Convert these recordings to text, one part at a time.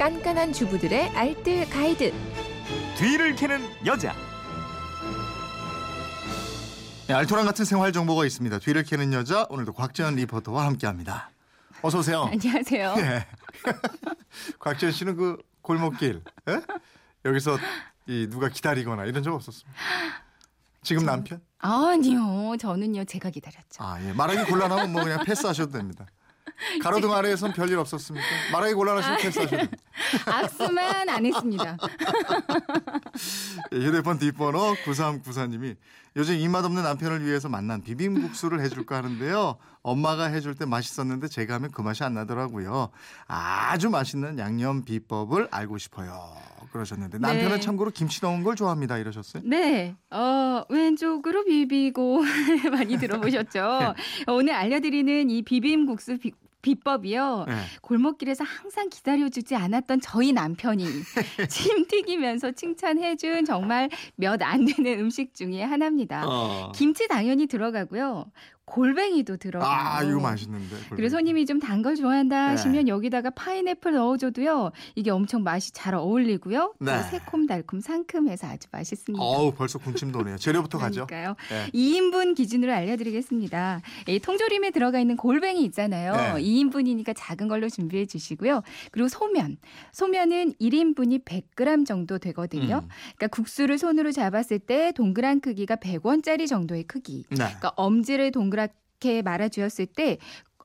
깐깐한 주부들의 알뜰 가이드. 뒤를 캐는 여자. 네, 알토란 같은 생활 정보가 있습니다. 뒤를 캐는 여자 오늘도 곽지연 리포터와 함께합니다. 어서 오세요. 안녕하세요. 예. 곽지연 씨는 그 골목길 예? 여기서 이 누가 기다리거나 이런 적 없었습니다. 지금 남편? 아니요, 저는요 제가 기다렸죠. 아 예. 말하기 곤란하면 뭐 그냥 패스하셔도 됩니다. 가로등 아래에선 별일 없었습니까? 말하기 곤란하시면 패스하셔도 됩니다. 악수만 안 했습니다. 예, 휴대폰 뒷번호 9394님이 요즘 입맛 없는 남편을 위해서 만난 비빔국수를 해줄까 하는데요. 엄마가 해줄 때 맛있었는데 제가 하면 그 맛이 안 나더라고요. 아주 맛있는 양념 비법을 알고 싶어요. 그러셨는데 남편은 네. 참고로 김치 넣은 걸 좋아합니다. 이러셨어요. 네, 어, 왼쪽으로 비비고 많이 들어보셨죠? 오늘 알려드리는 이 비빔국수 비, 비법이요. 네. 골목길에서 항상 기다려주지 않았던 저희 남편이 침 튀기면서 칭찬해준 정말 몇 안 되는 음식 중에 하나입니다. 어. 김치 당연히 들어가고요. 골뱅이도 들어가요. 아 이거 맛있는데. 그리고 손님이 좀 단 걸 좋아한다 네. 하시면 여기다가 파인애플 넣어줘도요. 이게 엄청 맛이 잘 어울리고요. 또 네. 새콤달콤 상큼해서 아주 맛있습니다. 어우 벌써 군침 도네요. 재료부터 가죠. 그러니까요. 네. 2인분 기준으로 알려드리겠습니다. 이 통조림에 들어가 있는 골뱅이 있잖아요. 네. 2인분이니까 작은 걸로 준비해 주시고요. 그리고 소면. 소면은 1인분이 100g 정도 되거든요. 음. 그러니까 국수를 손으로 잡았을 때 동그란 크기가 100원짜리 정도의 크기. 네. 그러니까 엄지를 동그 랗게 말아주었을 때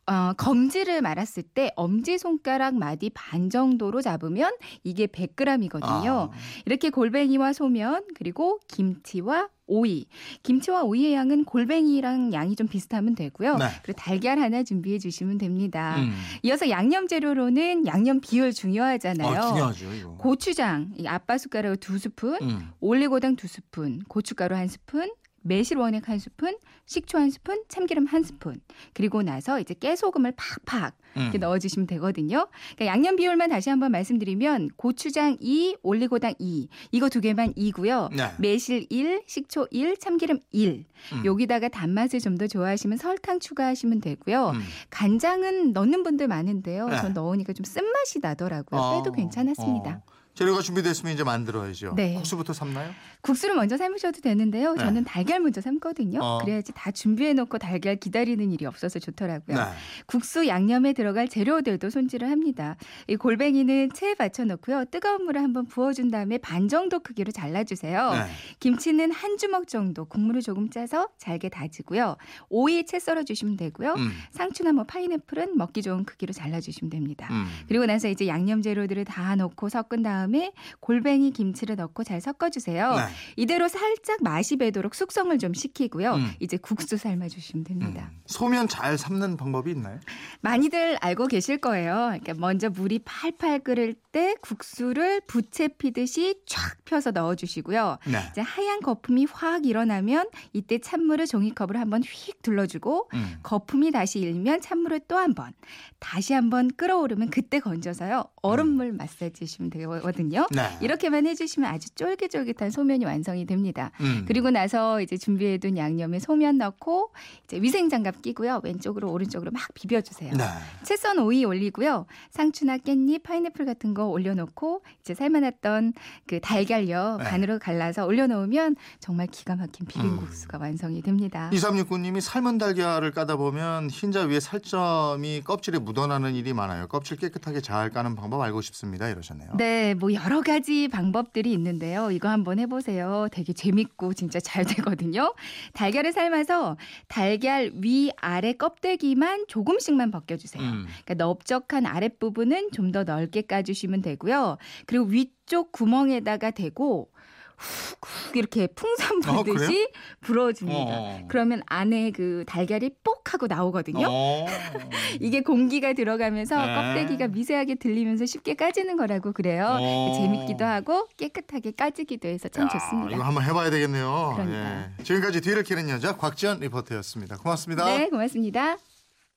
어, 검지를 말았을 때 엄지 손가락 마디 반 정도로 잡으면 이게 100g이거든요. 아. 이렇게 골뱅이와 소면 그리고 김치와 오이. 김치와 오이의 양은 골뱅이랑 양이 좀 비슷하면 되고요. 네. 그리고 달걀 하나 준비해 주시면 됩니다. 음. 이어서 양념 재료로는 양념 비율 중요하잖아요. 아, 중요하죠 이거. 고추장, 이 아빠 숟가락 두 스푼, 음. 올리고당 두 스푼, 고춧가루 한 스푼, 매실 원액 한 스푼, 식초 한 스푼, 참기름 한 스푼. 그리고 나서 이제 깨소금을 팍팍 이렇게 음. 넣어 주시면 되거든요. 그러니까 양념 비율만 다시 한번 말씀드리면 고추장 2, 올리고당 2 이거 두 개만 2고요. 네. 매실 1, 식초 1, 참기름 1. 음. 여기다가 단맛을 좀 더 좋아하시면 설탕 추가하시면 되고요. 음. 간장은 넣는 분들 많은데요. 네. 전 넣으니까 좀 쓴맛이 나더라고요. 어, 빼도 괜찮았습니다. 어. 재료가 준비됐으면 이제 만들어야죠. 네. 국수부터 삶나요? 국수를 먼저 삶으셔도 되는데요. 네. 저는 달걀 먼저 삶거든요. 어. 그래야지 다 준비해 놓고 달걀 기다리는 일이 없어서 좋더라고요. 네. 국수 양념에 들어갈 재료들도 손질을 합니다. 이 골뱅이는 체에 받쳐 놓고요. 뜨거운 물을 한번 부어준 다음에 반 정도 크기로 잘라주세요. 네. 김치는 한 주먹 정도 국물을 조금 짜서 잘게 다지고요. 오이 채 썰어주시면 되고요. 음. 상추나 뭐 파인애플은 먹기 좋은 크기로 잘라주시면 됩니다. 음. 그리고 나서 이제 양념 재료들을 다 넣고 섞은 다음 에 골뱅이 김치를 넣고 잘 섞어주세요. 네. 이대로 살짝 맛이 배도록 숙성을 좀 시키고요. 음. 이제 국수 삶아주시면 됩니다. 음. 소면 잘 삶는 방법이 있나요? 많이들 알고 계실 거예요. 그러니까 먼저 물이 팔팔 끓을 때 국수를 부채 피듯이 쫙 펴서 넣어주시고요. 네. 이제 하얀 거품이 확 일어나면 이때 찬물을 종이컵으로 한번 휙 둘러주고 음. 거품이 다시 일면 찬물을 또 한 번, 다시 한번 끓어오르면 그때 건져서요 얼음물 마사지 해주시면 되거든요. 네. 이렇게만 해주시면 아주 쫄깃쫄깃한 소면이 완성이 됩니다. 음. 그리고 나서 이제 준비해둔 양념에 소면 넣고 이제 위생장갑 끼고요 왼쪽으로 오른쪽으로 막 비벼주세요. 네. 채썬 오이 올리고요 상추나 깻잎, 파인애플 같은 거 올려놓고 이제 삶아놨던 그 달걀요 네. 반으로 갈라서 올려놓으면 정말 기가 막힌 비빔국수가 완성이 됩니다. 2369님이 삶은 달걀을 까다 보면 흰자 위에 살점이 껍질에 묻어나는 일이 많아요. 껍질 깨끗하게 잘 까는 방법 알고 싶습니다. 이러셨네요. 네, 뭐 여러 가지 방법들이 있는데요. 이거 한번 해보세요. 되게 재밌고 진짜 잘 되거든요. 달걀을 삶아서 달걀 위 아래 껍데기만 조금씩만 벗겨주세요. 음. 그러니까 넓적한 아랫부분은 좀 더 넓게 까주시면 되고요. 그리고 위쪽 구멍에다가 대고 훅훅 이렇게 풍선 어, 불듯이 불어줍니다. 어. 그러면 안에 그 달걀이 뽁 하고 나오거든요. 어. 이게 공기가 들어가면서 네. 껍데기가 미세하게 들리면서 쉽게 까지는 거라고 그래요. 어. 재밌기도 하고 깨끗하게 까지기도 해서 참 야, 좋습니다. 이거 한번 해봐야 되겠네요. 그러니까요. 예. 지금까지 뒤를 캐는 여자 곽지연 리포터였습니다. 고맙습니다. 네, 고맙습니다.